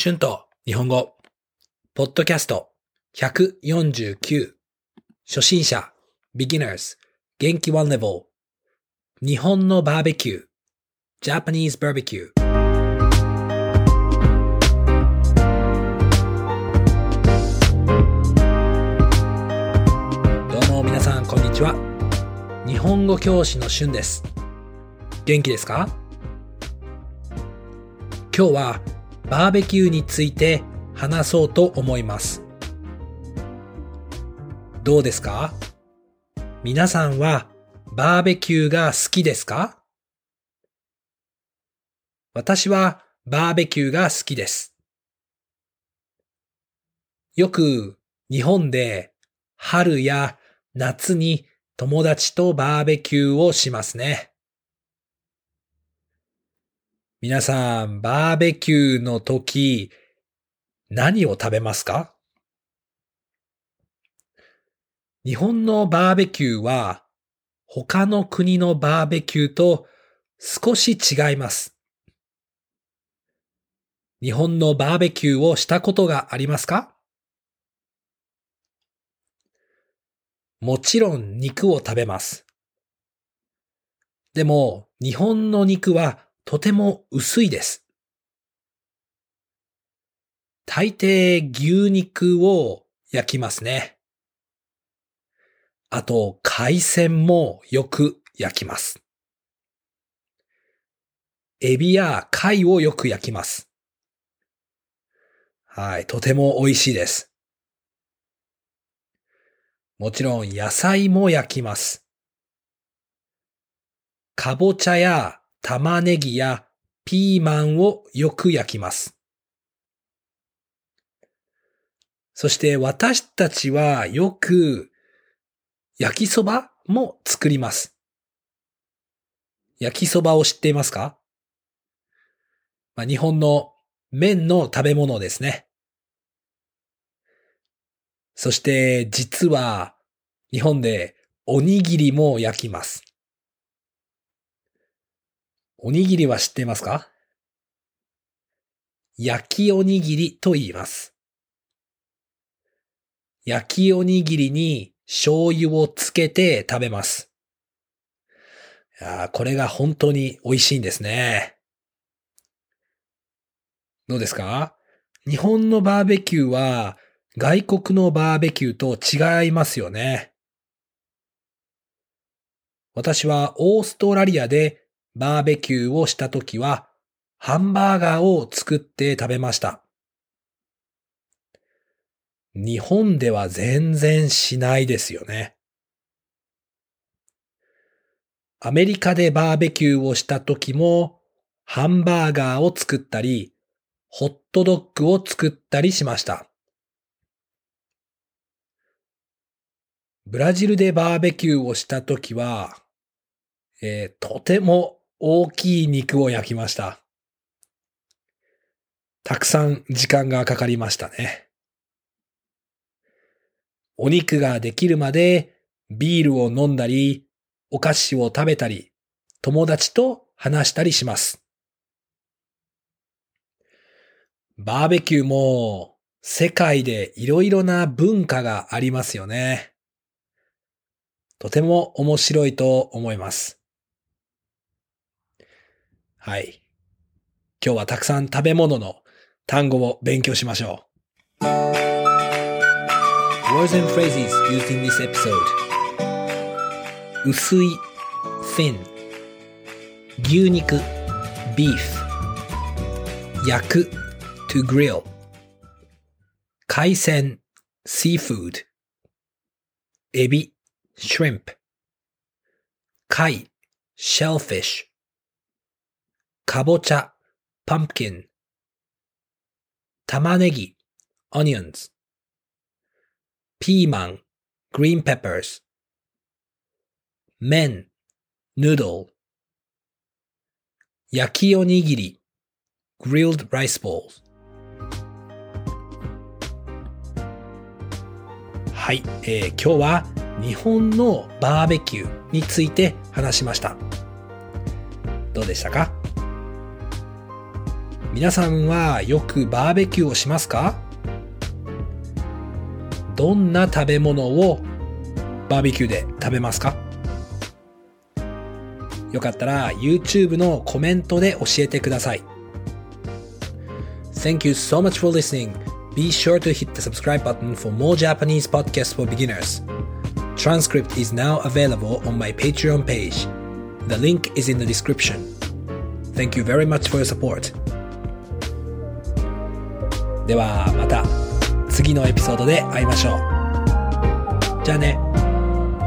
春と日本語、ポッドキャスト。149、初心者、beginners、元気 one level、日本のバーベキュー、Japanese barbecue。どうも皆さん、こんにちは。日本語教師の春です。元気ですか？今日はバーベキューについて話そうと思います。どうですか？皆さんはバーベキューが好きですか？私はバーベキューが好きです。よく日本で春や夏に友達とバーベキューをしますね。皆さん、バーベキューの時、何を食べますか？日本のバーベキューは、他の国のバーベキューと少し違います。日本のバーベキューをしたことがありますか？もちろん肉を食べます。でも、日本の肉はとても薄いです。大抵牛肉を焼きますね。あと海鮮もよく焼きます。エビや貝をよく焼きます。はい、とても美味しいです。もちろん野菜も焼きます。かぼちゃや玉ねぎやピーマンをよく焼きます。そして私たちはよく焼きそばも作ります。焼きそばを知っていますか、まあ、日本の麺の食べ物ですね。そして実は日本でおにぎりも焼きます。おにぎりは知っていますか？焼きおにぎりと言います。焼きおにぎりに醤油をつけて食べます。いやこれが本当に美味しいんですね。どうですか？日本のバーベキューは外国のバーベキューと違いますよね。私はオーストラリアでバーベキューをしたときは、ハンバーガーを作って食べました。日本では全然しないですよね。アメリカでバーベキューをしたときも、ハンバーガーを作ったり、ホットドッグを作ったりしました。ブラジルでバーベキューをしたときは、えー、とても大きい肉を焼きました。たくさん時間がかかりましたね。お肉ができるまでビールを飲んだり、お菓子を食べたり、友達と話したりします。バーベキューも世界でいろいろな文化がありますよね。とても面白いと思います。はい。今日はたくさん食べ物の単語を勉強しましょう。Words and phrases used in this episode 薄い thin 牛肉 beef 焼く to grill 海鮮 seafood エビ shrimp 貝 shellfish かぼちゃ pumpkin 玉ねぎ onions ピーマン green peppers 麺 noodle 焼きおにぎり grilled rice balls はい、えー今日は日本のバーベキューについて話しました。どうでしたか？皆さんはよくバーベキューをしますかどんな食べ物をバーベキューで食べますかよかったら YouTube のコメントで教えてください。Thank you so much for listening. Be sure to hit the subscribe button for more Japanese podcasts for beginners. Transcript is now available on my Patreon page. The link is in the description. Thank you very much for your support. ではまた次のエピソードで会いましょう。じゃあね。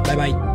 バイバイ。